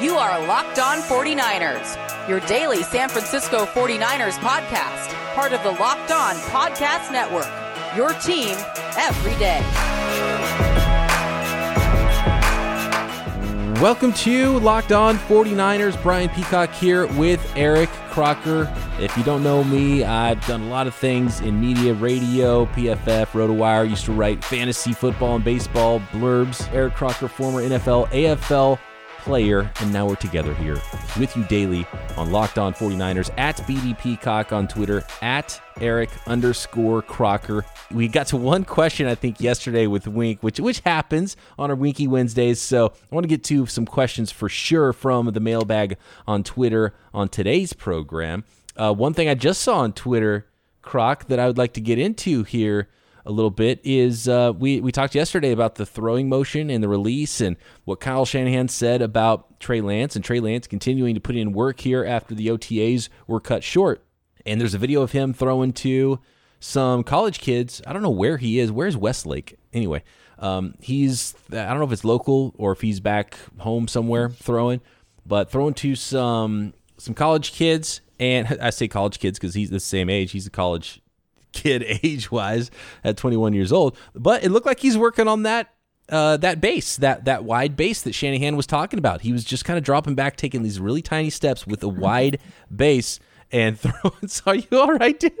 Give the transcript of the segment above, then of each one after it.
You are Locked On 49ers, your daily San Francisco 49ers podcast, part of the Locked On Podcast Network. Your team every day. Welcome to Locked On 49ers. Brian Peacock here with Eric Crocker. If you don't know me, I've done a lot of things in media, radio, PFF, RotoWire. Used to write fantasy football and baseball blurbs. Eric Crocker, former NFL, AFL player, and now we're together here with you daily on Locked On 49ers at BD Peacock on Twitter, at Eric underscore Crocker. We got to one question, I think, yesterday with Wink, which which happens on our Winky Wednesdays. So I want to get to some questions for sure from the mailbag on Twitter on today's program. Uh, one thing I just saw on Twitter, Croc, that I would like to get into here a little bit is uh, we we talked yesterday about the throwing motion and the release and what Kyle Shanahan said about Trey Lance and Trey Lance continuing to put in work here after the OTAs were cut short. And there's a video of him throwing to some college kids. I don't know where he is. Where's Westlake? Anyway, um, he's I don't know if it's local or if he's back home somewhere throwing, but throwing to some some college kids. And I say college kids because he's the same age. He's a college kid age wise at 21 years old. But it looked like he's working on that uh, that base, that that wide base that Shanahan was talking about. He was just kind of dropping back, taking these really tiny steps with a wide base and throwing. So are you all right, dude?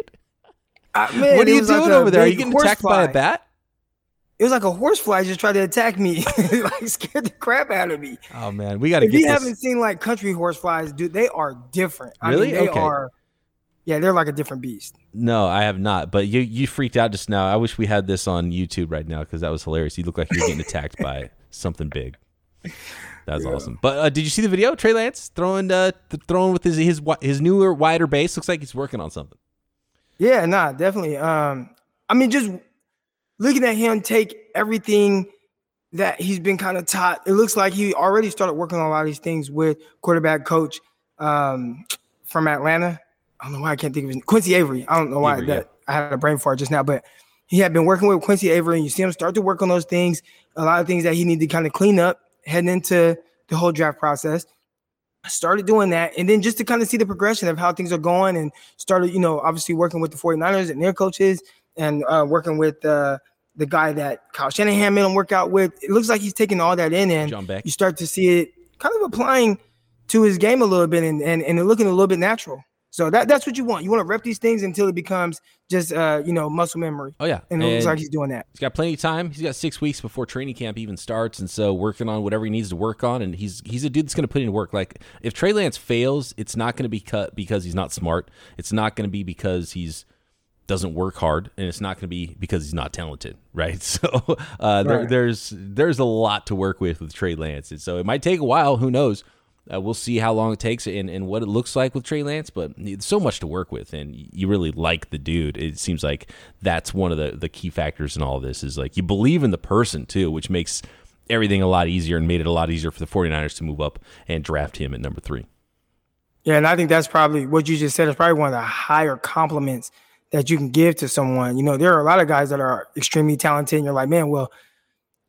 Uh, man, what are you doing like over there? Are you getting attacked fly. by a bat? It was like a horsefly just tried to attack me, like scared the crap out of me. Oh man, we got to get. If you this. haven't seen like country horseflies, dude, they are different. Really? I mean, they Okay. are. Yeah, they're like a different beast. No, I have not. But you you freaked out just now. I wish we had this on YouTube right now because that was hilarious. You look like you're getting attacked by something big. That's awesome. But uh, did you see the video? Trey Lance throwing uh, th- throwing with his his his newer wider base. Looks like he's working on something. Yeah, nah, definitely. Um, I mean, just looking at him take everything that he's been kind of taught, it looks like he already started working on a lot of these things with quarterback coach um, from Atlanta. I don't know why I can't think of his Quincy Avery. I don't know why Avery, that I had a brain fart just now, but he had been working with Quincy Avery, and you see him start to work on those things. A lot of things that he needed to kind of clean up heading into the whole draft process. I started doing that. And then just to kind of see the progression of how things are going and started, you know, obviously working with the 49ers and their coaches and uh, working with uh, the guy that Kyle Shanahan made him work out with. It looks like he's taking all that in and you start to see it kind of applying to his game a little bit and, and, and looking a little bit natural. So that, that's what you want. You want to rep these things until it becomes just, uh, you know, muscle memory. Oh yeah, And it looks like he's doing that. he's got plenty of time. He's got six weeks before training camp even starts, and so working on whatever he needs to work on. And he's he's a dude that's going to put in work. Like if Trey Lance fails, it's not going to be cut because he's not smart. It's not going to be because he's doesn't work hard, and it's not going to be because he's not talented, right? So uh, there, there's there's a lot to work with with Trey Lance, and so it might take a while. Who knows? Uh, we'll see how long it takes and, and what it looks like with Trey Lance, but so much to work with, and you really like the dude. It seems like that's one of the, the key factors in all this is like you believe in the person too, which makes everything a lot easier and made it a lot easier for the 49ers to move up and draft him at number three. Yeah, and I think that's probably what you just said is probably one of the higher compliments that you can give to someone. You know, there are a lot of guys that are extremely talented, and you're like, man, well,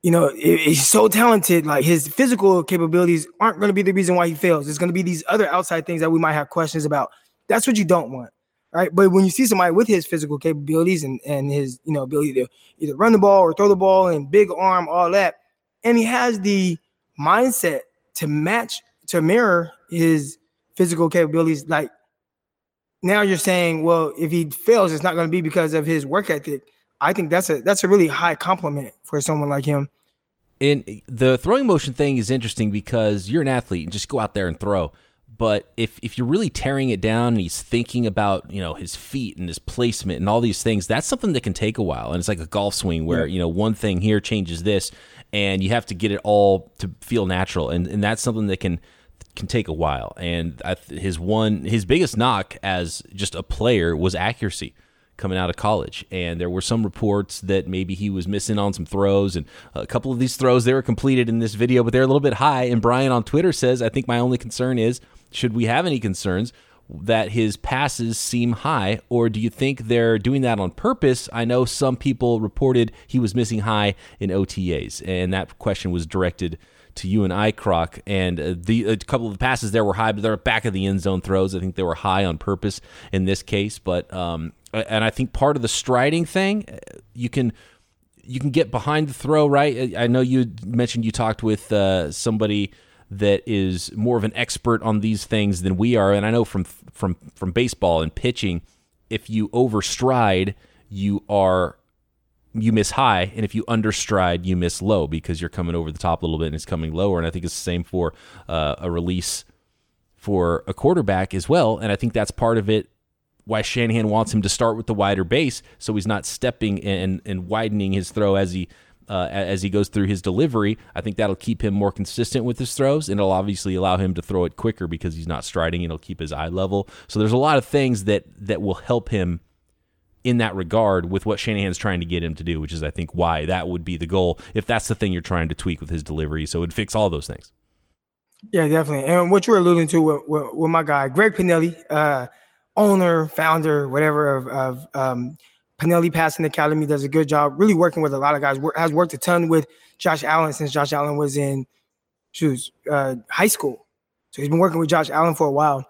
you know, he's so talented. Like his physical capabilities aren't going to be the reason why he fails. It's going to be these other outside things that we might have questions about. That's what you don't want, right? But when you see somebody with his physical capabilities and and his you know ability to either run the ball or throw the ball and big arm, all that, and he has the mindset to match to mirror his physical capabilities like now you're saying well if he fails it's not going to be because of his work ethic i think that's a that's a really high compliment for someone like him And the throwing motion thing is interesting because you're an athlete and just go out there and throw. But if if you're really tearing it down and he's thinking about you know his feet and his placement and all these things, that's something that can take a while. And it's like a golf swing where you know one thing here changes this, and you have to get it all to feel natural. And and that's something that can can take a while. And I, his one his biggest knock as just a player was accuracy coming out of college. And there were some reports that maybe he was missing on some throws, and a couple of these throws they were completed in this video, but they're a little bit high. And Brian on Twitter says, I think my only concern is, should we have any concerns? That his passes seem high, or do you think they're doing that on purpose? I know some people reported he was missing high in OTAs, and that question was directed to you and I, Croc. And uh, the a couple of the passes there were high, but they're back of the end zone throws. I think they were high on purpose in this case. But um, and I think part of the striding thing, uh, you can you can get behind the throw, right? I know you mentioned you talked with uh, somebody that is more of an expert on these things than we are, and I know from from from baseball and pitching, if you overstride, you are you miss high, and if you understride, you miss low because you're coming over the top a little bit and it's coming lower. And I think it's the same for uh, a release for a quarterback as well. And I think that's part of it. Why Shanahan wants him to start with the wider base, so he's not stepping and and widening his throw as he uh, as he goes through his delivery. I think that'll keep him more consistent with his throws, and it'll obviously allow him to throw it quicker because he's not striding. It'll keep his eye level. So there's a lot of things that that will help him in that regard with what Shanahan's trying to get him to do, which is I think why that would be the goal if that's the thing you're trying to tweak with his delivery. So it'd fix all those things. Yeah, definitely. And what you're alluding to with, with, with my guy Greg Pinelli, uh, owner, founder, whatever of, of um, Pinelli Passing Academy, does a good job. Really working with a lot of guys. Has worked a ton with Josh Allen since Josh Allen was in shoes uh, high school. So he's been working with Josh Allen for a while.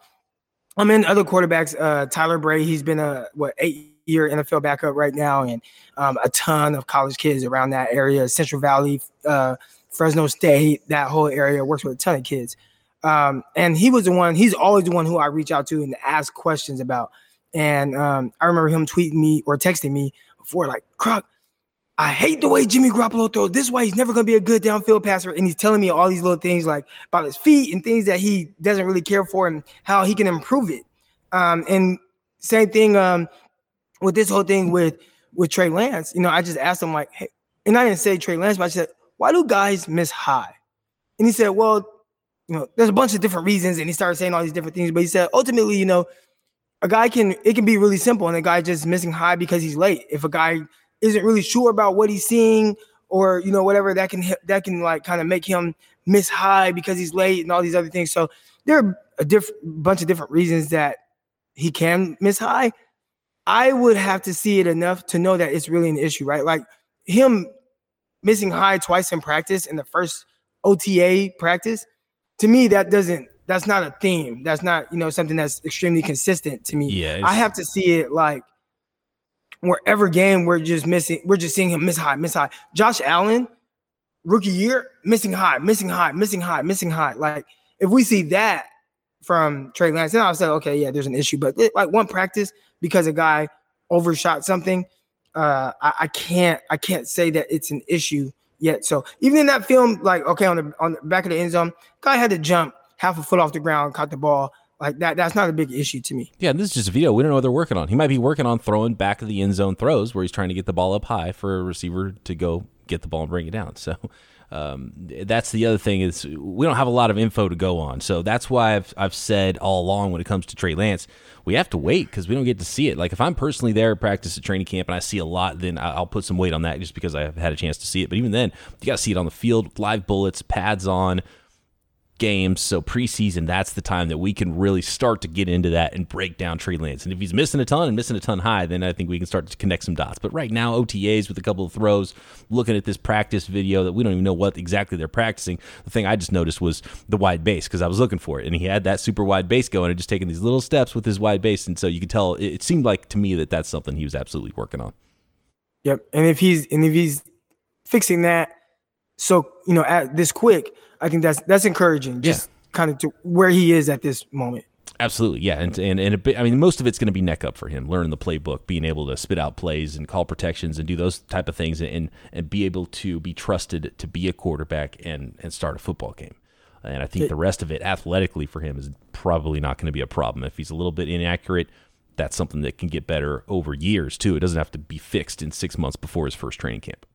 I'm in other quarterbacks. Uh, Tyler Bray, he's been a what eight year NFL backup right now, and um, a ton of college kids around that area, Central Valley, uh, Fresno State, that whole area works with a ton of kids. Um, and he was the one, he's always the one who I reach out to and ask questions about. And um, I remember him tweeting me or texting me before, like, Croc, I hate the way Jimmy Garoppolo throws. This way he's never going to be a good downfield passer. And he's telling me all these little things like about his feet and things that he doesn't really care for and how he can improve it. Um, and same thing um, with this whole thing with with Trey Lance. You know, I just asked him like, hey, and I didn't say Trey Lance, but I said, why do guys miss high? And he said, well, you know, there's a bunch of different reasons. And he started saying all these different things. But he said, ultimately, you know, a guy can it can be really simple, and a guy just missing high because he's late. If a guy isn't really sure about what he's seeing, or you know, whatever that can that can like kind of make him miss high because he's late and all these other things. So there are a different bunch of different reasons that he can miss high. I would have to see it enough to know that it's really an issue, right? Like him missing high twice in practice in the first OTA practice, to me, that doesn't that's not a theme. That's not, you know, something that's extremely consistent to me. Yeah. I have to see it like wherever game we're just missing, we're just seeing him miss high, miss high. Josh Allen, rookie year, missing high, missing high, missing high, missing high. Like if we see that from Trey Lance, then I'll say, okay, yeah, there's an issue. But it, like one practice because a guy overshot something, uh, I, I, can't I can't say that it's an issue yet. So even in that film, like okay, on the on the back of the end zone, guy had to jump half a foot off the ground, caught the ball. Like that, that's not a big issue to me. Yeah, this is just a video. We don't know what they're working on. He might be working on throwing back of the end zone throws where he's trying to get the ball up high for a receiver to go get the ball and bring it down. So um, that's the other thing is we don't have a lot of info to go on. So that's why I've, I've said all along when it comes to Trey Lance, we have to wait because we don't get to see it. Like if I'm personally there at practice at training camp and I see a lot, then I'll put some weight on that just because I've had a chance to see it. But even then, you got to see it on the field, live bullets, pads on, games. So preseason, that's the time that we can really start to get into that and break down Trey Lance. And if he's missing a ton and missing a ton high, then I think we can start to connect some dots. But right now, OTAs with a couple of throws, looking at this practice video that we don't even know what exactly they're practicing. The thing I just noticed was the wide base because I was looking for it, and he had that super wide base going and just taking these little steps with his wide base. And so you could tell it, seemed like to me that that's something he was absolutely working on. Yep, and if he's and if he's fixing that, so you know, at this quick I think that's that's encouraging. Just yeah. kind of to where he is at this moment. Absolutely, yeah, and and and a bit, I mean, most of it's going to be neck up for him, learning the playbook, being able to spit out plays and call protections and do those type of things, and and be able to be trusted to be a quarterback and and start a football game. And I think it, the rest of it, athletically, for him is probably not going to be a problem. If he's a little bit inaccurate, that's something that can get better over years too. It doesn't have to be fixed in six months before his first training camp.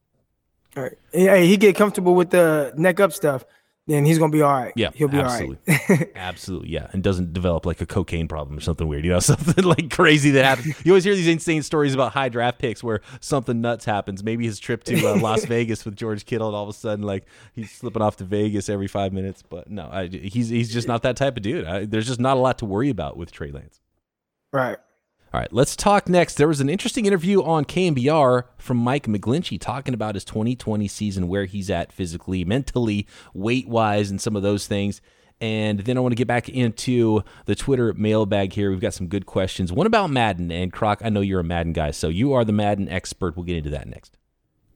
All right, hey, he get comfortable with the neck up stuff then he's gonna be all right. Yeah, he'll be absolutely. all right. absolutely, yeah, and doesn't develop like a cocaine problem or something weird. You know, something like crazy that happens. You always hear these insane stories about high draft picks where something nuts happens. Maybe his trip to uh, Las Vegas with George Kittle, and all of a sudden, like he's slipping off to Vegas every five minutes. But no, I, he's he's just not that type of dude. I, there's just not a lot to worry about with Trey Lance. Right. All right, let's talk next. There was an interesting interview on KNBR from Mike McGlinchey talking about his 2020 season, where he's at physically, mentally, weight wise, and some of those things. And then I want to get back into the Twitter mailbag here. We've got some good questions. One about Madden. And Croc, I know you're a Madden guy, so you are the Madden expert. We'll get into that next.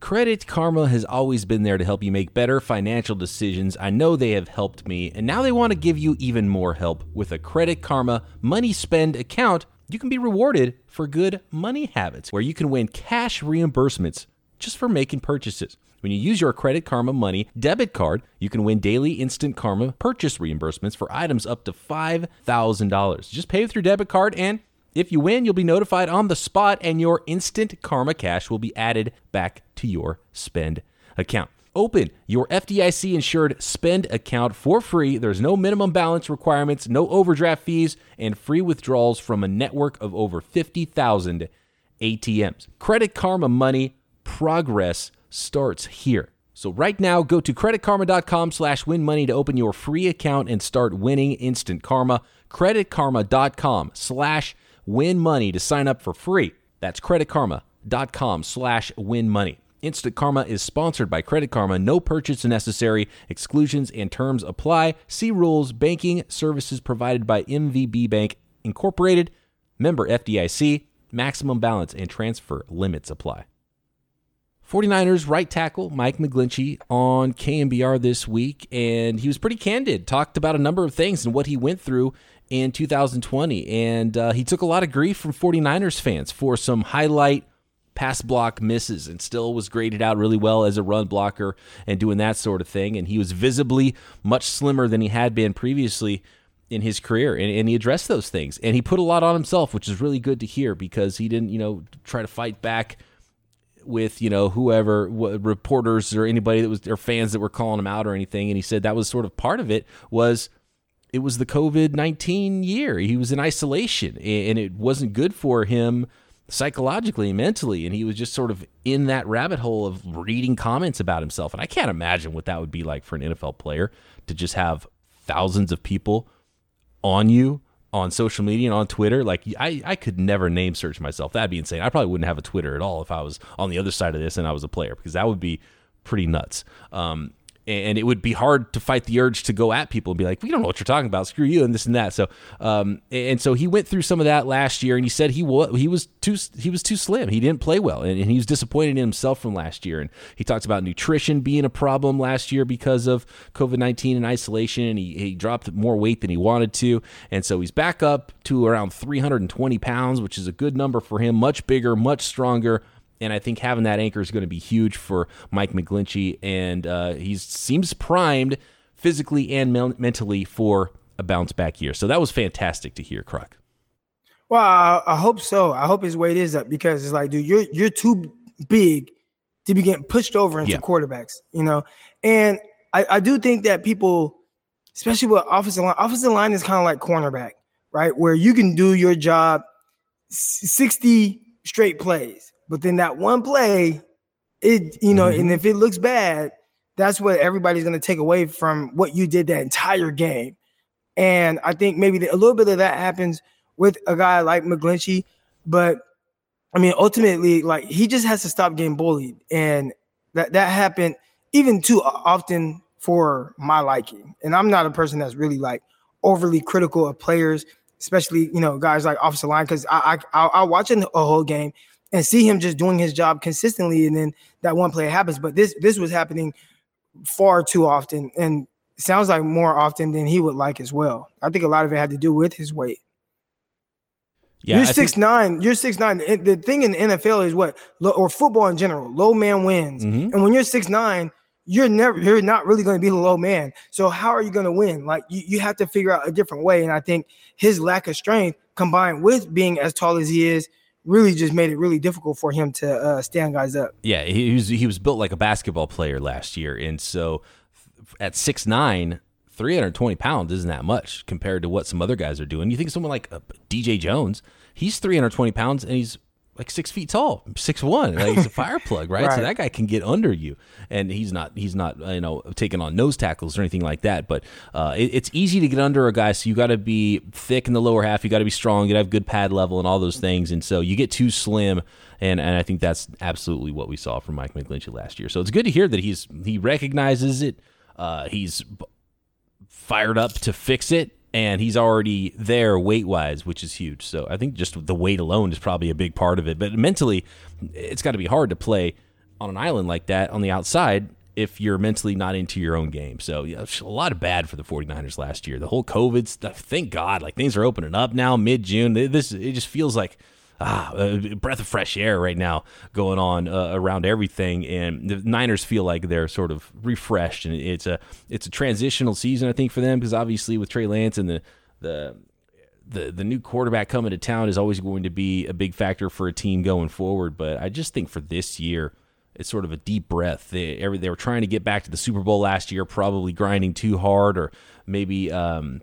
Credit Karma has always been there to help you make better financial decisions. I know they have helped me, and now they want to give you even more help with a Credit Karma money spend account. You can be rewarded for good money habits where you can win cash reimbursements just for making purchases. When you use your Credit Karma Money debit card, you can win daily instant Karma purchase reimbursements for items up to $5,000. Just pay with your debit card, and if you win, you'll be notified on the spot, and your instant Karma cash will be added back to your spend account. Open your FDIC insured spend account for free. There's no minimum balance requirements, no overdraft fees, and free withdrawals from a network of over 50,000 ATMs. Credit Karma Money progress starts here. So right now, go to creditkarma.com slash win money to open your free account and start winning instant karma. creditkarma.com slash win money to sign up for free. That's creditkarma.com slash win money. Instant Karma is sponsored by Credit Karma. No purchase necessary. Exclusions and terms apply. See rules. Banking services provided by MVB Bank Incorporated. Member FDIC. Maximum balance and transfer limits apply. 49ers right tackle Mike McGlinchey on KNBR this week, and he was pretty candid. Talked about a number of things and what he went through in 2020. And uh, he took a lot of grief from 49ers fans for some highlight pass block misses and still was graded out really well as a run blocker and doing that sort of thing. And he was visibly much slimmer than he had been previously in his career. And, and, he addressed those things. And he put a lot on himself which is really good to hear because he didn't you know try to fight back with you know whoever reporters or anybody that was or fans that were calling him out or anything. And he said that was sort of part of it was it was the covid-19 year. He was in isolation and it wasn't good for him psychologically mentally and he was just sort of in that rabbit hole of reading comments about himself. And i can't imagine what that would be like for an nfl player to just have thousands of people on you on social media and on twitter. Like i, I could never name search myself. That'd be insane. I probably wouldn't have a twitter at all if i was on the other side of this and i was a player because that would be pretty nuts. Um, and it would be hard to fight the urge to go at people and be like, "We don't know what you're talking about. Screw you," and this and that. So, um, and so he went through some of that last year, and he said he was he was too he was too slim. He didn't play well, and, he was disappointed in himself from last year. And he talked about nutrition being a problem last year because of COVID nineteen and isolation, and he he dropped more weight than he wanted to, and so he's back up to around 320 pounds, which is a good number for him. Much bigger, much stronger and I think having that anchor is going to be huge for Mike McGlinchey, and uh, he seems primed physically and me- mentally for a bounce back year. So that was fantastic to hear, Croc. Well, I, I, hope so. I hope his weight is up because it's like, dude, you're you're too big to be getting pushed over into yeah. quarterbacks, you know. And I, I do think that people, especially with offensive line, offensive line is kind of like cornerback, right? Where you can do your job 60 straight plays but then that one play, it you know, mm-hmm. and if it looks bad, that's what everybody's going to take away from what you did that entire game. And I think maybe the, a little bit of that happens with a guy like McGlinchey, but I mean, ultimately, like he just has to stop getting bullied, and that that happened even too often for my liking. And I'm not a person that's really like overly critical of players, especially you know guys like offensive line, because I I I'll watch a whole game and see him just doing his job consistently, and then that one play happens. But this this was happening far too often, and sounds like more often than he would like as well. I think a lot of it had to do with his weight. Yeah, you're six think- nine. You're six nine. The thing in the NFL is what, or football in general, low man wins. Mm-hmm. And when you're six nine, you're never, you're not really going to be the low man. So how are you going to win? Like you, you have to figure out a different way. And I think his lack of strength combined with being as tall as he is really just made it really difficult for him to uh, stand guys up. Yeah, he was he was built like a basketball player last year, and so at six nine. 320 pounds isn't that much compared to what some other guys are doing. You think someone like uh, DJ Jones, he's 320 pounds and he's like six feet tall, six one. Like he's a fire plug, right? Right. So that guy can get under you, and he's not he's not you know taking on nose tackles or anything like that. But uh, it, it's easy to get under a guy, so you got to be thick in the lower half. You got to be strong. You got to have good pad level and all those things. And so you get too slim, and and I think that's absolutely what we saw from Mike McGlinchey last year. So it's good to hear that he's he recognizes it. Uh, he's fired up to fix it and he's already there weight wise, which is huge. So I think just the weight alone is probably a big part of it. But mentally, it's got to be hard to play on an island like that on the outside if you're mentally not into your own game. So yeah, a lot of bad for the 49ers last year. The whole COVID stuff, thank God, like things are opening up now mid June. This it just feels like ah, a breath of fresh air right now going on uh, around everything, and the Niners feel like they're sort of refreshed, and it's a it's a transitional season, I think, for them because obviously with Trey Lance and the the the the new quarterback coming to town is always going to be a big factor for a team going forward. But I just think for this year, it's sort of a deep breath. They every, they were trying to get back to the Super Bowl last year, probably grinding too hard, or maybe um,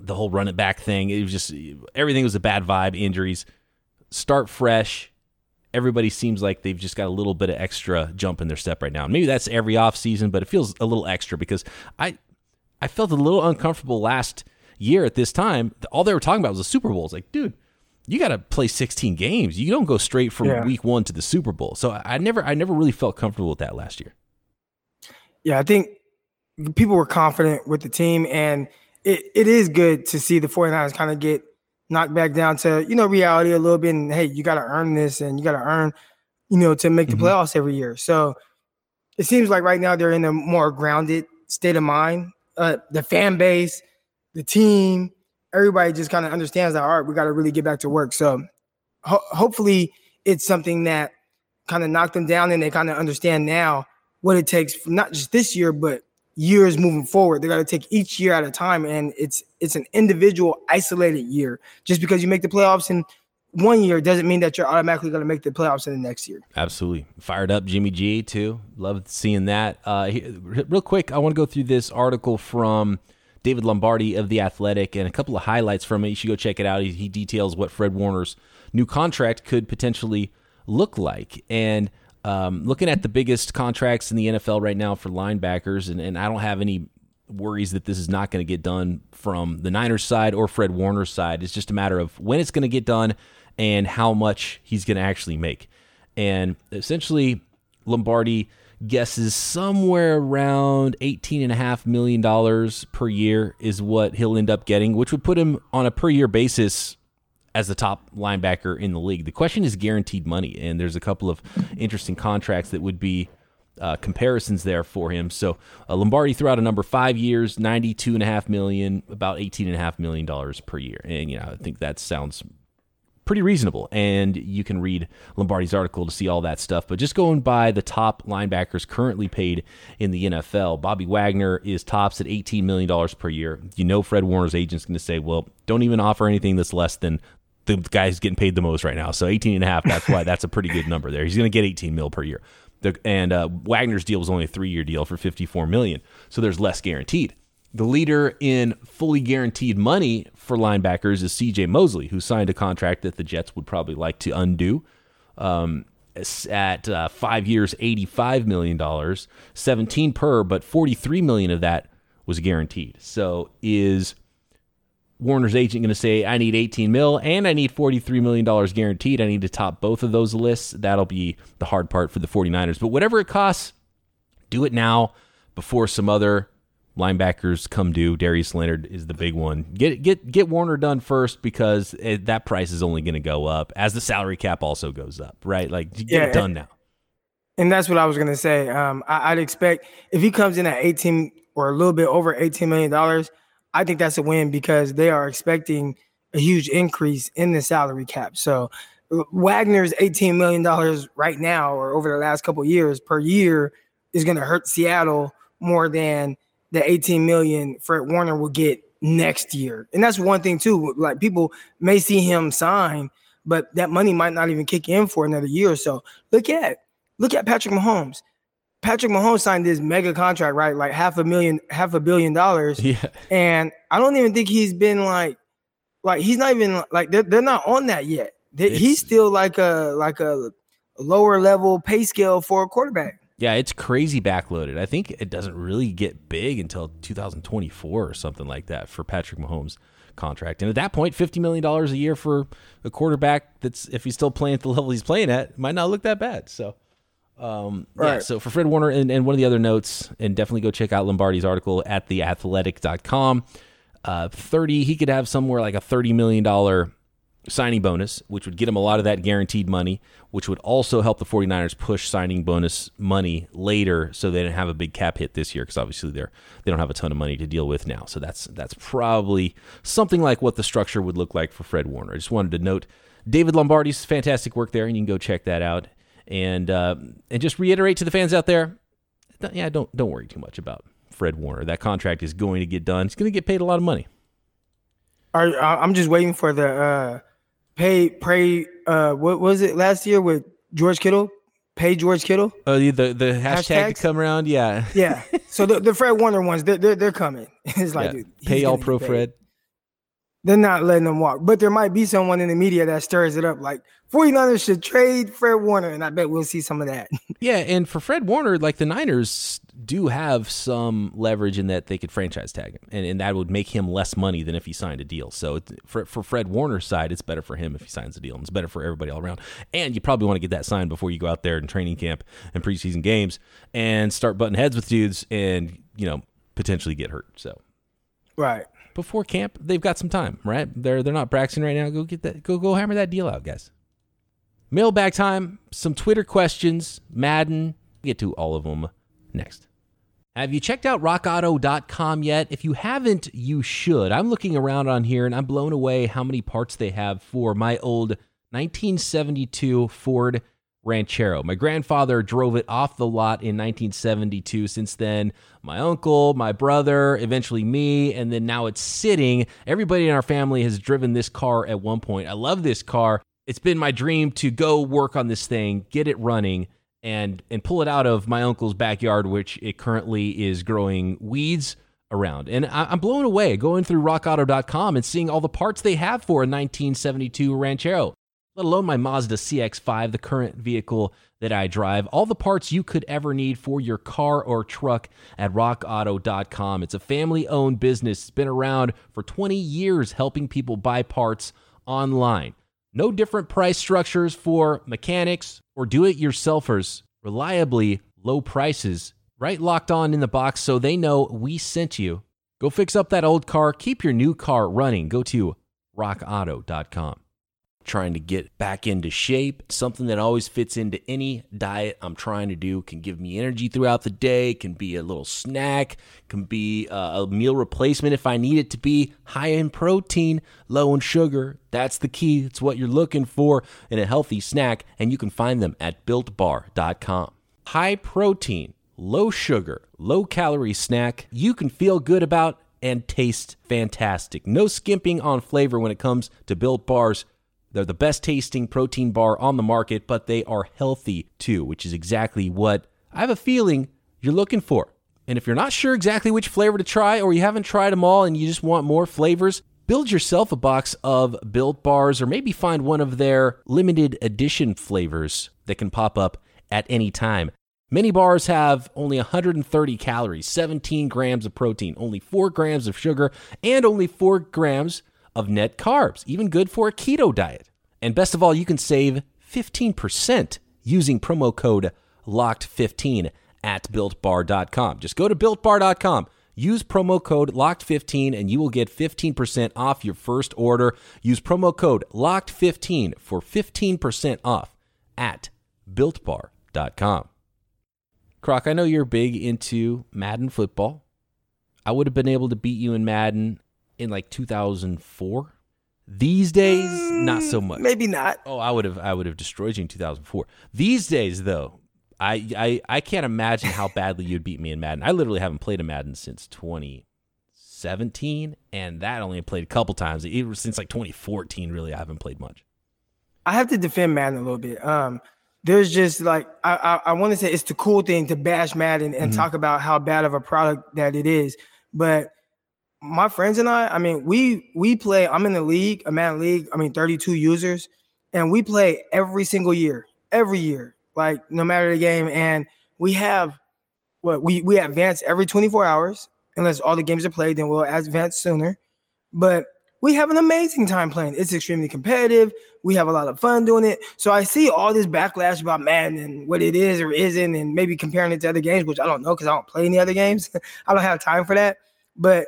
the whole run it back thing. It was just everything was a bad vibe, injuries start fresh. Everybody seems like they've just got a little bit of extra jump in their step right now. Maybe that's every off season, but it feels a little extra because I I felt a little uncomfortable last year at this time. All they were talking about was the Super Bowl. It's like, dude, you got to play 16 games. You don't go straight from Yeah. week one to the Super Bowl. So I I never I never really felt comfortable with that last year. Yeah, I think people were confident with the team, and it, it is good to see the 49ers kind of get knocked back down to, you know, reality a little bit. And hey, you got to earn this and you got to earn, you know, to make the Mhm. playoffs every year. So it seems like right now they're in a more grounded state of mind. Uh, the fan base, the team, everybody just kind of understands that, all right, we got to really get back to work. So ho- hopefully it's something that kind of knocked them down and they kind of understand now what it takes, not just this year, but years moving forward. They got to take each year at a time, and it's it's an individual, isolated year. Just because you make the playoffs in one year doesn't mean that you're automatically going to make the playoffs in the next year. Absolutely. Fired up Jimmy G, too. Love seeing that. Uh, he- real quick, I want to go through this article from David Lombardi of The Athletic and a couple of highlights from it. You should go check it out. He, he details what Fred Warner's new contract could potentially look like. And um, looking at the biggest contracts in the NFL right now for linebackers, and, and I don't have any worries that this is not going to get done from the Niners side or Fred Warner's side. It's just a matter of when it's going to get done and how much he's going to actually make. And essentially, Lombardi guesses somewhere around $18.5 million per year is what he'll end up getting, which would put him on a per year basis as the top linebacker in the league. The question is guaranteed money, and there's a couple of interesting contracts that would be uh, comparisons there for him. So uh, Lombardi threw out a number five years, ninety-two and a half million, about eighteen and a half million dollars per year, and you know I think that sounds pretty reasonable. And you can read Lombardi's article to see all that stuff. But just going by the top linebackers currently paid in the NFL, Bobby Wagner is tops at $18 million per year. You know, Fred Warner's agent's going to say, well, don't even offer anything that's less than the guy who's getting paid the most right now. So 18 and a half, that's why that's a pretty good number there. He's going to get 18 mil per year. The, and uh, Wagner's deal was only a three-year deal for 54 million, so there's less guaranteed. The leader in fully guaranteed money for linebackers is C.J. Mosley, who signed a contract that the Jets would probably like to undo. Um, at uh, five years, eighty-five million dollars, seventeen per, but forty-three million of that was guaranteed. So is Warner's agent going to say, I need 18 mil and I need $43 million guaranteed. I need to top both of those lists. That'll be the hard part for the 49ers. But whatever it costs, do it now before some other linebackers come due. Darius Leonard is the big one. Get get get Warner done first because it, that price is only going to go up as the salary cap also goes up, right? Like get Yeah, it done now. And that's what I was gonna say. Um, I, I'd expect if he comes in at 18 or a little bit over 18 million dollars, I think that's a win because they are expecting a huge increase in the salary cap. So uh, Wagner's 18 million dollars right now, or over the last couple years per year, is gonna hurt Seattle more than the 18 million Fred Warner will get next year. And that's one thing too. Like people may see him sign, but that money might not even kick in for another year or so. Look at look at Patrick Mahomes. Patrick Mahomes signed this mega contract, right? Like half a million, half a billion dollars. Yeah. And I don't even think he's been like, like he's not even like they're, they're not on that yet. he's still like a like a lower level pay scale for a quarterback. Yeah, it's crazy backloaded. I think it doesn't really get big until 2024 or something like that for Patrick Mahomes contract. And at that point, $50 million a year for a quarterback that's, if he's still playing at the level he's playing at, might not look that bad. So, um, right. so for Fred Warner and, and one of the other notes, and definitely go check out Lombardi's article at theathletic.com. Uh, 30, he could have somewhere like a $30 million signing bonus, which would get him a lot of that guaranteed money, which would also help the 49ers push signing bonus money later so they didn't have a big cap hit this year because obviously they're they don't have a ton of money to deal with now. So that's that's probably something like what the structure would look like for Fred Warner. I just wanted to note David Lombardi's fantastic work there and you can go check that out. And uh, and just reiterate to the fans out there, yeah, don't don't worry too much about Fred Warner. That contract is going to get done. He's going to get paid a lot of money. Are, I'm just waiting for the uh, pay pray uh what was it last year with George Kittle? Pay George Kittle. Oh, the the, the hashtag to come around, yeah, yeah. So the, the Fred Warner ones, they're they're, they're coming. It's like yeah. dude, pay all pro Fred. They're not letting them walk, but there might be someone in the media that stirs it up, like 49ers should trade Fred Warner, and I bet we'll see some of that. yeah, and for Fred Warner, like the Niners do have some leverage in that they could franchise tag him, and, and that would make him less money than if he signed a deal. So it, for for Fred Warner's side, it's better for him if he signs a deal, and it's better for everybody all around. And you probably want to get that signed before you go out there in training camp and preseason games and start butting heads with dudes, and you know potentially get hurt. So right before camp, they've got some time. Right, they're they're not practicing right now. Go get that. Go go hammer that deal out, guys. Mailbag time. Some Twitter questions. Madden. get to all of them next. Have you checked out rockauto.com yet? If you haven't, you should. I'm looking around on here and I'm blown away how many parts they have for my old 1972 Ford Ranchero. My grandfather drove it off the lot in 1972. Since then, my uncle, my brother, eventually me, and then now it's sitting. Everybody in our family has driven this car at one point. I love this car. It's been my dream to go work on this thing, get it running and and pull it out of my uncle's backyard, which it currently is growing weeds around. And I, am blown away going through RockAuto.com and seeing all the parts they have for a 1972 Ranchero, let alone my Mazda CX-5, the current vehicle that I drive. All the parts you could ever need for your car or truck at RockAuto.com. It's a family-owned business. It's been around for 20 years, helping people buy parts online. No different price structures for mechanics or do it yourselfers. Reliably low prices, right locked on in the box so they know we sent you. Go fix up that old car, keep your new car running. Go to rockauto.com trying to get back into shape. Something that always fits into any diet I'm trying to do can give me energy throughout the day, can be a little snack, can be uh, a meal replacement if I need it to be high in protein, low in sugar. That's the key. It's what you're looking for in a healthy snack, and you can find them at builtbar.com. High protein, low sugar, low calorie snack you can feel good about and taste fantastic. No skimping on flavor when it comes to built bars. They're the best tasting protein bar on the market, but they are healthy too, which is exactly what I have a feeling you're looking for. And if you're not sure exactly which flavor to try, or you haven't tried them all and you just want more flavors, build yourself a box of built bars, or maybe find one of their limited edition flavors that can pop up at any time. Many bars have only 130 calories, 17 grams of protein, only 4 grams of sugar, and only 4 grams of net carbs, even good for a keto diet. And best of all, you can save 15% using promo code LOCKED15 at builtbar.com. Just go to builtbar.com. Use promo code LOCKED15 and you will get 15% off your first order. Use promo code LOCKED15 for 15% off at builtbar.com. Croc, I know you're big into Madden football. I would have been able to beat you in Madden in like 2004. These days, mm, not so much. Maybe not. Oh, I would have I would have destroyed you in 2004. These days, though, I I, I can't imagine how badly you'd beat me in Madden. I literally haven't played a Madden since 2017, and that only played a couple times. Even since like 2014, really, I haven't played much. I have to defend Madden a little bit. Um, there's just like I I, I want to say it's the cool thing to bash Madden and mm-hmm. talk about how bad of a product that it is, but my friends and I, I mean, we we play. I'm in the league, a man league. I mean, 32 users. and we play every single year, every year, like no matter the game. And we have what we we advance every 24 hours, unless all the games are played, then we'll advance sooner. But we have an amazing time playing. It's extremely competitive. We have a lot of fun doing it. So I see all this backlash about Madden and what it is or isn't, and maybe comparing it to other games, which I don't know because I don't play any other games. I don't have time for that. But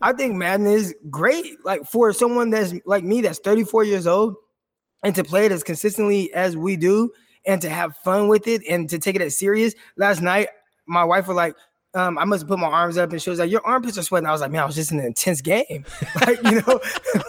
I think Madden is great. Like for someone that's like me, that's 34 years old, and to play it as consistently as we do, and to have fun with it, and to take it as serious. Last night, my wife was like, um, I must have put my arms up and she was like, Your armpits are sweating. I was like, Man, I was just in an intense game. like, you know,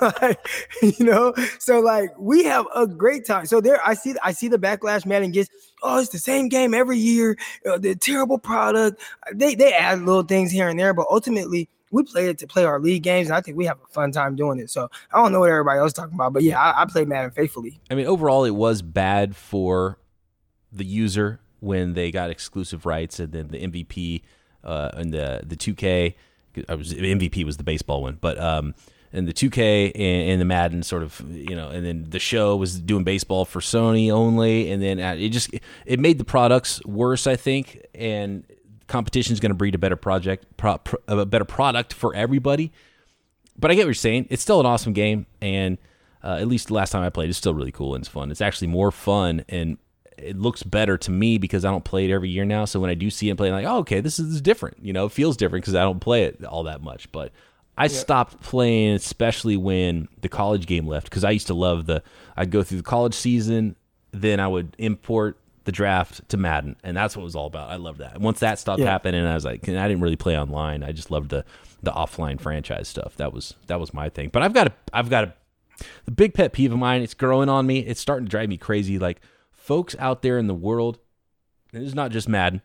like, you know, so like we have a great time. So there I see I see the backlash Madden gets, oh, it's the same game every year, uh, the terrible product. They they add little things here and there, but ultimately we play it to play our league games, and I think we have a fun time doing it. So I don't know what everybody else is talking about, but yeah, I, I play Madden faithfully. I mean, overall, it was bad for the user when they got exclusive rights, and then the MVP uh, and the the 2K. I was MVP was the baseball one, but um, and the 2K and, and, the Madden sort of you know, and then the show was doing baseball for Sony only, and then uh, it just it made the products worse, I think, and competition is going to breed a better project, pro, pro, a better product for everybody. But I get what you're saying. It's still an awesome game, and uh, at least the last time I played, it's still really cool and it's fun. It's actually more fun and it looks better to me because I don't play it every year now. So when I do see it playing, like, oh, okay, this is different. You know, it feels different because I don't play it all that much. But I yeah. stopped playing, especially when the college game left, because I used to love the. I'd go through the college season, then I would import the draft to Madden, and that's what it was all about. I love that. And once that stopped yeah. happening, I was like, I didn't really play online. I just loved the the offline franchise stuff. That was that was my thing. But I've got a I've got a the big pet peeve of mine. It's growing on me. It's starting to drive me crazy. Like folks out there in the world, and it's not just Madden.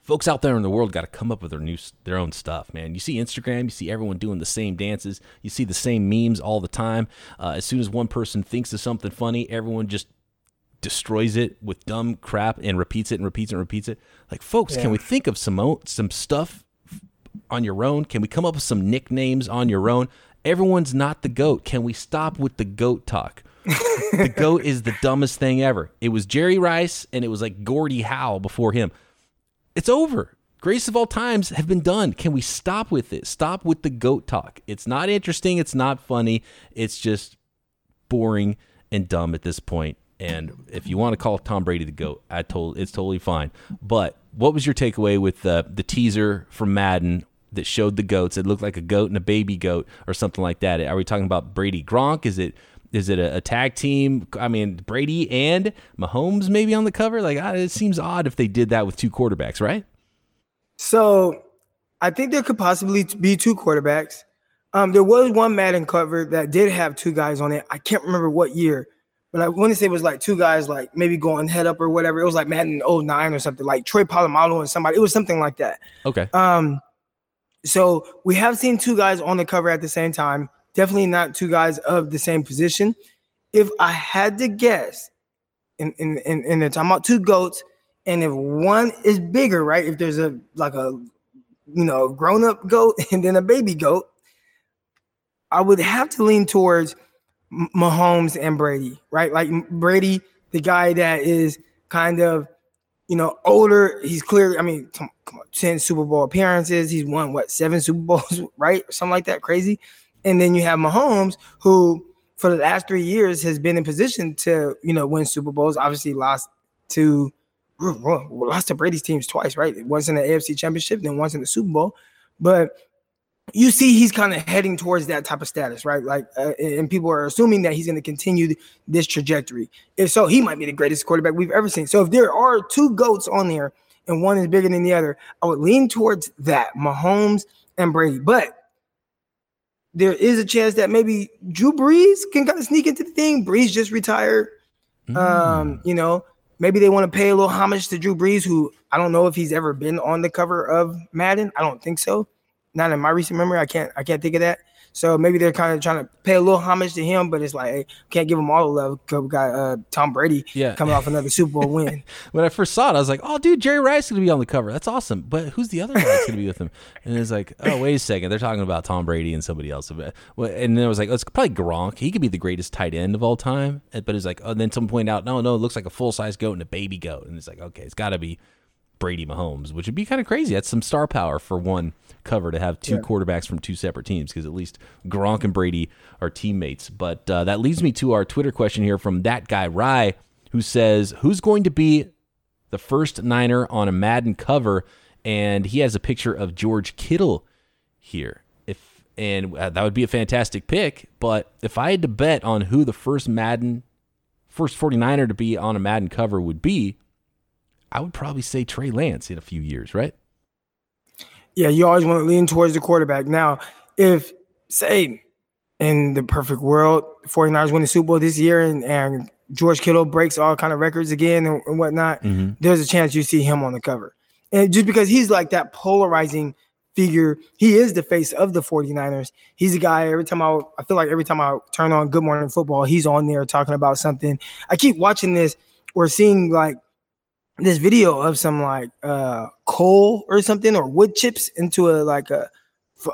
Folks out there in the world got to come up with their new their own stuff, man. You see Instagram, you see everyone doing the same dances, you see the same memes all the time. Uh, as soon as one person thinks of something funny, everyone just destroys it with dumb crap and repeats it and repeats it and repeats it. Like, folks, yeah. can we think of some some stuff on your own? Can we come up with some nicknames on your own? Everyone's not the goat. Can we stop with the goat talk? the goat is the dumbest thing ever. It was Jerry Rice and it was like Gordie Howe before him. It's over. Grace of all times have been done. Can we stop with it? Stop with the goat talk. It's not interesting. It's not funny. It's just boring and dumb at this point. And if you want to call Tom Brady the goat, I told it's totally fine. But what was your takeaway with the the teaser from Madden that showed the goats? It looked like a goat and a baby goat or something like that. Are we talking about Brady Gronk? Is it is it a, a, tag team? I mean, Brady and Mahomes maybe on the cover. Like it seems odd if they did that with two quarterbacks, right? So I think there could possibly be two quarterbacks. Um, there was one Madden cover that did have two guys on it. I can't remember what year, but I want to say it was like two guys, like maybe going head up or whatever. It was like Madden 09 or something, like Troy Polamalu and somebody. It was something like that. Okay. Um, so we have seen two guys on the cover at the same time. Definitely not two guys of the same position. If I had to guess, in in in, in the time about two goats, and if one is bigger, right? If there's a like a you know grown up goat and then a baby goat, I would have to lean towards Mahomes and Brady, right? Like Brady, the guy that is kind of you know, older. He's clearly, I mean, come, on, 10 Super Bowl appearances. He's won what, seven Super Bowls, right? Something like that. Crazy. And then you have Mahomes, who for the last three years has been in position to, you know, win Super Bowls. Obviously, lost to lost to Brady's teams twice, right? Once in the AFC Championship, then once in the Super Bowl. But you see, he's kind of heading towards that type of status, right? Like, uh, and people are assuming that he's going to continue this trajectory. If so, he might be the greatest quarterback we've ever seen. So, if there are two goats on there and one is bigger than the other, I would lean towards that Mahomes and Brady. But there is a chance that maybe Drew Brees can kind of sneak into the thing. Brees just retired. Mm. Um, you know, maybe they want to pay a little homage to Drew Brees, who I don't know if he's ever been on the cover of Madden. I don't think so. Not in my recent memory. I can't I can't think of that. So maybe they're kind of trying to pay a little homage to him, but it's like hey, can't give him all the love because we got uh, Tom Brady Yeah. coming off another Super Bowl win. when I first saw it, I was like, "Oh, dude, Jerry Rice is gonna be on the cover. That's awesome." But who's the other guy that's gonna be with him? And it's like, "Oh, wait a second, they're talking about Tom Brady and somebody else." And then I was like, oh, "It's probably Gronk. He could be the greatest tight end of all time." But it's like, oh, then someone pointed out, "No, no, it looks like a full size goat and a baby goat." And it's like, okay, it's got to be Brady Mahomes, which would be kind of crazy. That's some star power for one cover to have two Yeah. quarterbacks from two separate teams because at least Gronk and Brady are teammates. But uh, that leads me to our Twitter question here from that guy Rye, who says, "Who's going to be the first Niner on a Madden cover?" And he has a picture of George Kittle here. If and uh, that would be a fantastic pick. But if I had to bet on who the first Madden, first 49er to be on a Madden cover would be, I would probably say Trey Lance in a few years, right? Yeah, you always want to lean towards the quarterback. Now, if say in the perfect world, 49ers win the Super Bowl this year and, and George Kittle breaks all kind of records again and, and whatnot, mm-hmm. there's a chance you see him on the cover. And just because he's like that polarizing figure, he is the face of the 49ers. He's a guy every time I I feel like every time I turn on Good Morning Football, he's on there talking about something. I keep watching this or seeing like this video of some like uh coal or something or wood chips into a like a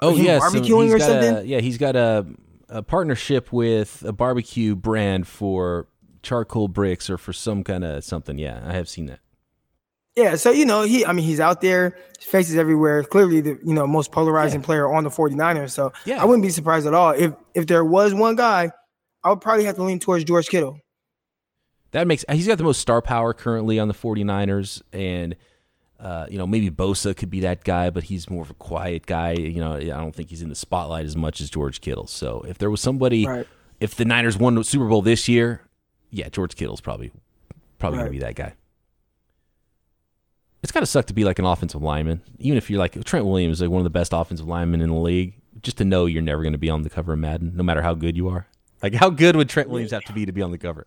Oh yeah, so barbecuing he's or got something. A, yeah, he's got a a partnership with a barbecue brand for charcoal bricks or for some kind of something. Yeah, I have seen that. Yeah, so you know, he I mean he's out there, his face is everywhere. Clearly the you know most polarizing player on the 49ers. So Yeah. I wouldn't be surprised at all. If if there was one guy, I would probably have to lean towards George Kittle. That makes he's got the most star power currently on the 49ers and uh, you know, maybe Bosa could be that guy, but he's more of a quiet guy. You know, I don't think he's in the spotlight as much as George Kittle. So if there was somebody, Right. if the Niners won the Super Bowl this year, yeah, George Kittle's probably probably Right. gonna be that guy. It's gotta suck to be like an offensive lineman, even if you're like Trent Williams, like one of the best offensive linemen in the league. Just to know you're never gonna be on the cover of Madden, no matter how good you are. Like, how good would Trent Williams have to be to be on the cover?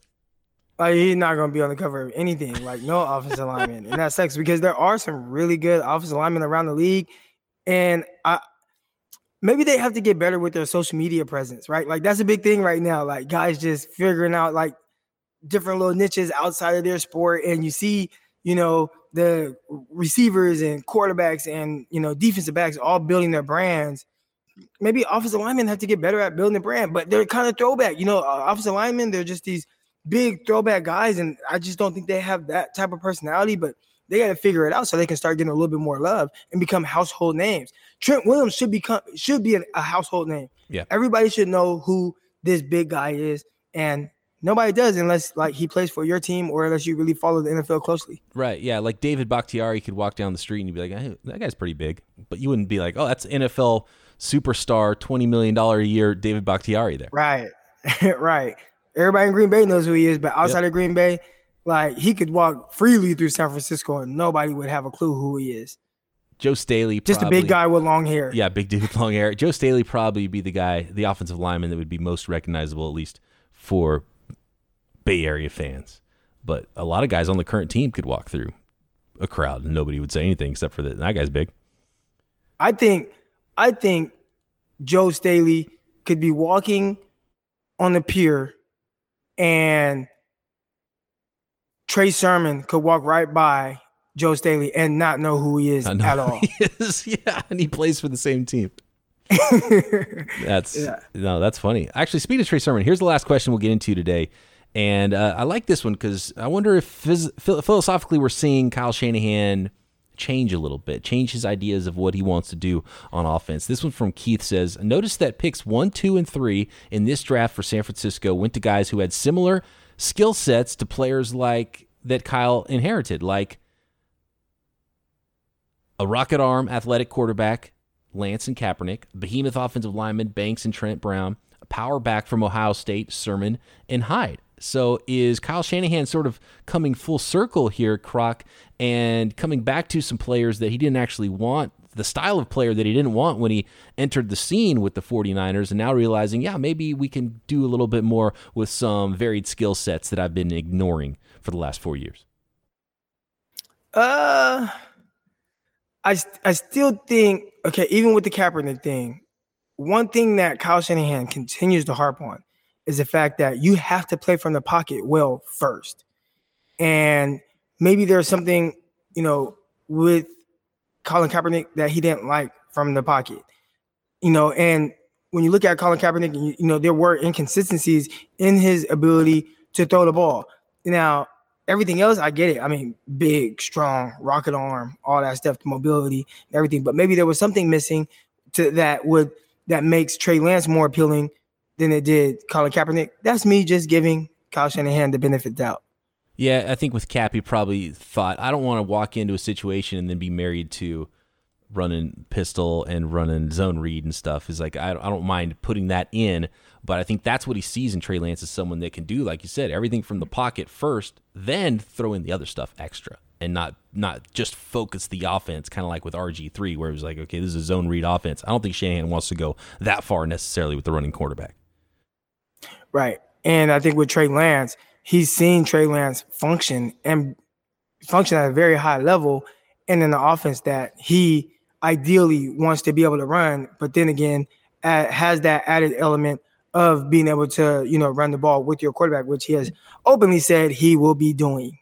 Like he's not gonna be on the cover of anything, like no offensive lineman. And that sucks because there are some really good offensive linemen around the league. And I maybe they have to get better with their social media presence, right? Like that's a big thing right now. Like guys just figuring out like different little niches outside of their sport. And you see, you know, the receivers and quarterbacks and you know defensive backs all building their brands. Maybe offensive linemen have to get better at building a brand, but they're kind of throwback. You know, uh, offensive linemen, they're just these big throwback guys, and I just don't think they have that type of personality. But they got to figure it out so they can start getting a little bit more love and become household names. Trent Williams should become should be a household name. Yeah. everybody should know who this big guy is, and nobody does unless like he plays for your team or unless you really follow the NFL closely. Right. Yeah. Like David Bakhtiari could walk down the street and you'd be like, hey, that guy's pretty big. But you wouldn't be like, oh, that's NFL superstar, $20 million a year David Bakhtiari there. Right, right. Everybody in Green Bay knows who he is, but outside of Green Bay, like he could walk freely through San Francisco and nobody would have a clue who he is. Joe Staley. Just a big guy with long hair. Yeah, big dude with long hair. Joe Staley probably be the guy, the offensive lineman that would be most recognizable, at least for Bay Area fans. But a lot of guys on the current team could walk through a crowd and nobody would say anything except for that that guy's big. I think I think Joe Staley could be walking on the pier and Trey Sermon could walk right by Joe Staley and not know who he is at all. he is. Yeah, and he plays for the same team. That's Yeah. no, that's funny. Actually, speaking of Trey Sermon, here's the last question we'll get into today, and uh, I like this one because I wonder if phys- philosophically we're seeing Kyle Shanahan change a little bit, change his ideas of what he wants to do on offense. This one from Keith says, "Notice that picks one, two, and three in this draft for San Francisco went to guys who had similar skill sets to players like that Kyle inherited, like." a rocket arm athletic quarterback, Lance and Kaepernick, behemoth offensive lineman, Banks and Trent Brown, a power back from Ohio State, Sermon and Hyde. So is Kyle Shanahan sort of coming full circle here, Croc, and coming back to some players that he didn't actually want, the style of player that he didn't want when he entered the scene with the 49ers, and now realizing, yeah, maybe we can do a little bit more with some varied skill sets that I've been ignoring for the last four years. Uh, I I still think okay. Even with the Kaepernick thing, one thing that Kyle Shanahan continues to harp on is the fact that you have to play from the pocket well first. And maybe there's something, you know, with Colin Kaepernick that he didn't like from the pocket. You know, and when you look at Colin Kaepernick, you, you know, there were inconsistencies in his ability to throw the ball. Now, everything else, I get it. I mean, big, strong, rocket arm, all that stuff, mobility, everything. But maybe there was something missing to that would that makes Trey Lance more appealing than it did Colin Kaepernick. That's me just giving Kyle Shanahan the benefit doubt. Yeah, I think with Cap, he probably thought, I don't want to walk into a situation and then be married to running pistol and running zone read and stuff. Is like, I, don't mind putting that in, but I think that's what he sees in Trey Lance as someone that can do, like you said, everything from the pocket first, then throw in the other stuff extra and not not just focus the offense, kind of like with RG three, where it was like, okay, this is a zone read offense. I don't think Shanahan wants to go that far necessarily with the running quarterback. Right, and I think with Trey Lance, he's seen Trey Lance function and function at a very high level, and in the offense that he ideally wants to be able to run, but then again, has that added element of being able to, you know, run the ball with your quarterback, which he has openly said he will be doing.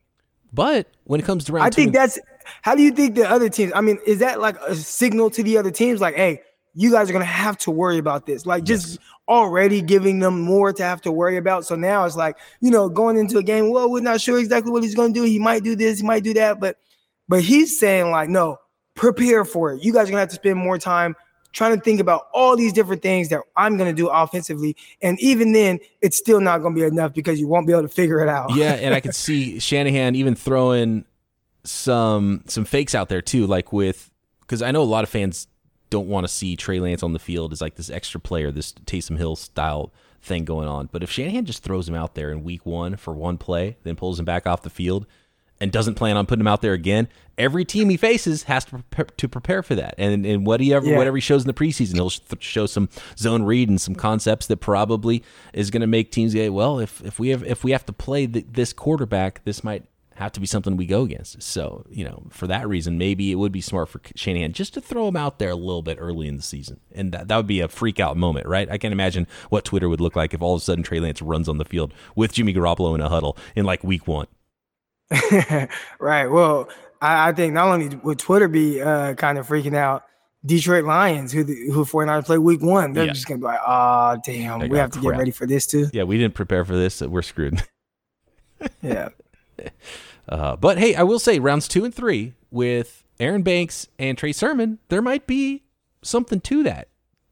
But when it comes to round I think that's how do you think the other teams? I mean, is that like a signal to the other teams, like, hey, you guys are gonna have to worry about this, like just yes. already giving them more to have to worry about. So now it's like, you know, going into a game, well, we're not sure exactly what he's gonna do. He might do this, he might do that, but but he's saying like, no, prepare for it. You guys are gonna have to spend more time trying to think about all these different things that I'm going to do offensively. And even then, it's still not going to be enough because you won't be able to figure it out. yeah, and I could see Shanahan even throwing some some fakes out there too, like with because I know a lot of fans don't want to see Trey Lance on the field as like this extra player, this Taysom Hill style thing going on. But if Shanahan just throws him out there in week one for one play, then pulls him back off the field, and doesn't plan on putting him out there again, every team he faces has to prepare, to prepare for that. And and whatever yeah. whatever he shows in the preseason, he'll show some zone read and some concepts that probably is going to make teams go, well, if if we have if we have to play the, this quarterback, this might have to be something we go against. So, you know, for that reason, maybe it would be smart for Shanahan just to throw him out there a little bit early in the season. And that, that would be a freak out moment, right? I can't imagine what Twitter would look like if all of a sudden Trey Lance runs on the field with Jimmy Garoppolo in a huddle in like week one. right. Well, I, I, think not only would Twitter be uh, kind of freaking out, Detroit Lions, who the, who 49ers play week one, they're yeah. just gonna be like, oh damn, we have to crap. get ready for this too. Yeah, we didn't prepare for this, so we're screwed. yeah. Uh, but hey, I will say rounds two and three with Aaron Banks and Trey Sermon, there might be something to that.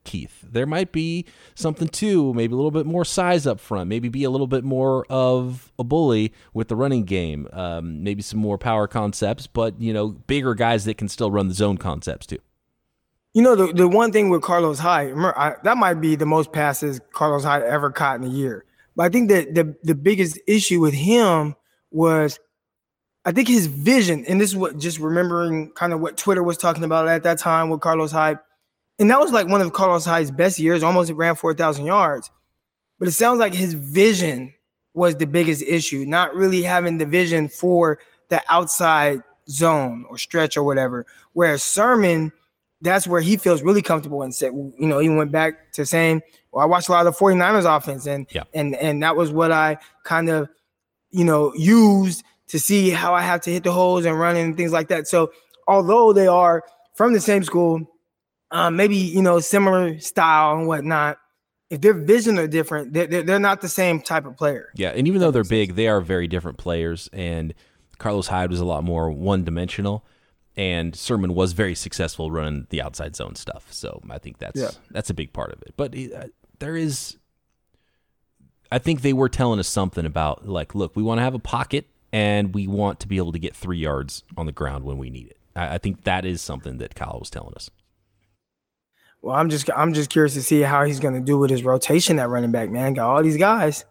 Keith. There might be something too, maybe a little bit more size up front, maybe be a little bit more of a bully with the running game, um, maybe some more power concepts, but you know, bigger guys that can still run the zone concepts too. You know, the, the one thing with Carlos Hyde, I, that might be the most passes Carlos Hyde ever caught in a year. But I think that the the biggest issue with him was I think his vision, and this is what just remembering kind of what Twitter was talking about at that time with Carlos Hyde and that was like one of Carlos Hyde's best years, almost ran 4,000 yards. But it sounds like his vision was the biggest issue, not really having the vision for the outside zone or stretch or whatever. Whereas Sermon, that's where he feels really comfortable and said, you know, he went back to saying, well, I watched a lot of the 49ers offense and yeah. and and that was what I kind of, you know, used to see how I have to hit the holes and run and things like that. So although they are from the same school, um, maybe you know similar style and whatnot. If their vision are different, they're, they're not the same type of player. Yeah, and even though they're big, they are very different players. And Carlos Hyde was a lot more one dimensional, and Sermon was very successful running the outside zone stuff. So I think that's yeah. that's a big part of it. But uh, there is, I think they were telling us something about like, look, we want to have a pocket, and we want to be able to get three yards on the ground when we need it. I, I think that is something that Kyle was telling us. Well, I'm just I'm just curious to see how he's going to do with his rotation at running back. Man, got all these guys.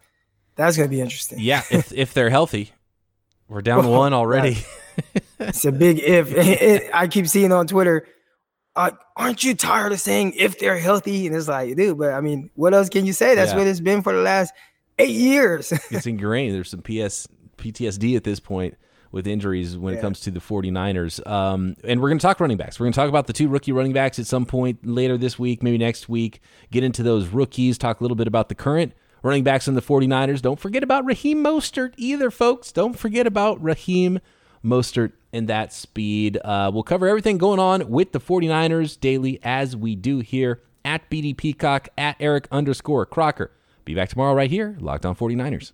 That's going to be interesting. Yeah, if if they're healthy, we're down well, one already. it's a big if. It, it, I keep seeing on Twitter. Uh, aren't you tired of saying if they're healthy? And it's like, dude, but I mean, what else can you say? That's yeah. what it's been for the last eight years. it's ingrained. There's some PS PTSD at this point with injuries when yeah. it comes to the 49ers. Um, and we're going to talk running backs. We're going to talk about the two rookie running backs at some point later this week, maybe next week. Get into those rookies, talk a little bit about the current running backs in the 49ers. Don't forget about Raheem Mostert either, folks. Don't forget about Raheem Mostert and that speed. Uh, we'll cover everything going on with the 49ers daily as we do here at BD Peacock, at Eric underscore Crocker. Be back tomorrow right here, Locked On 49ers.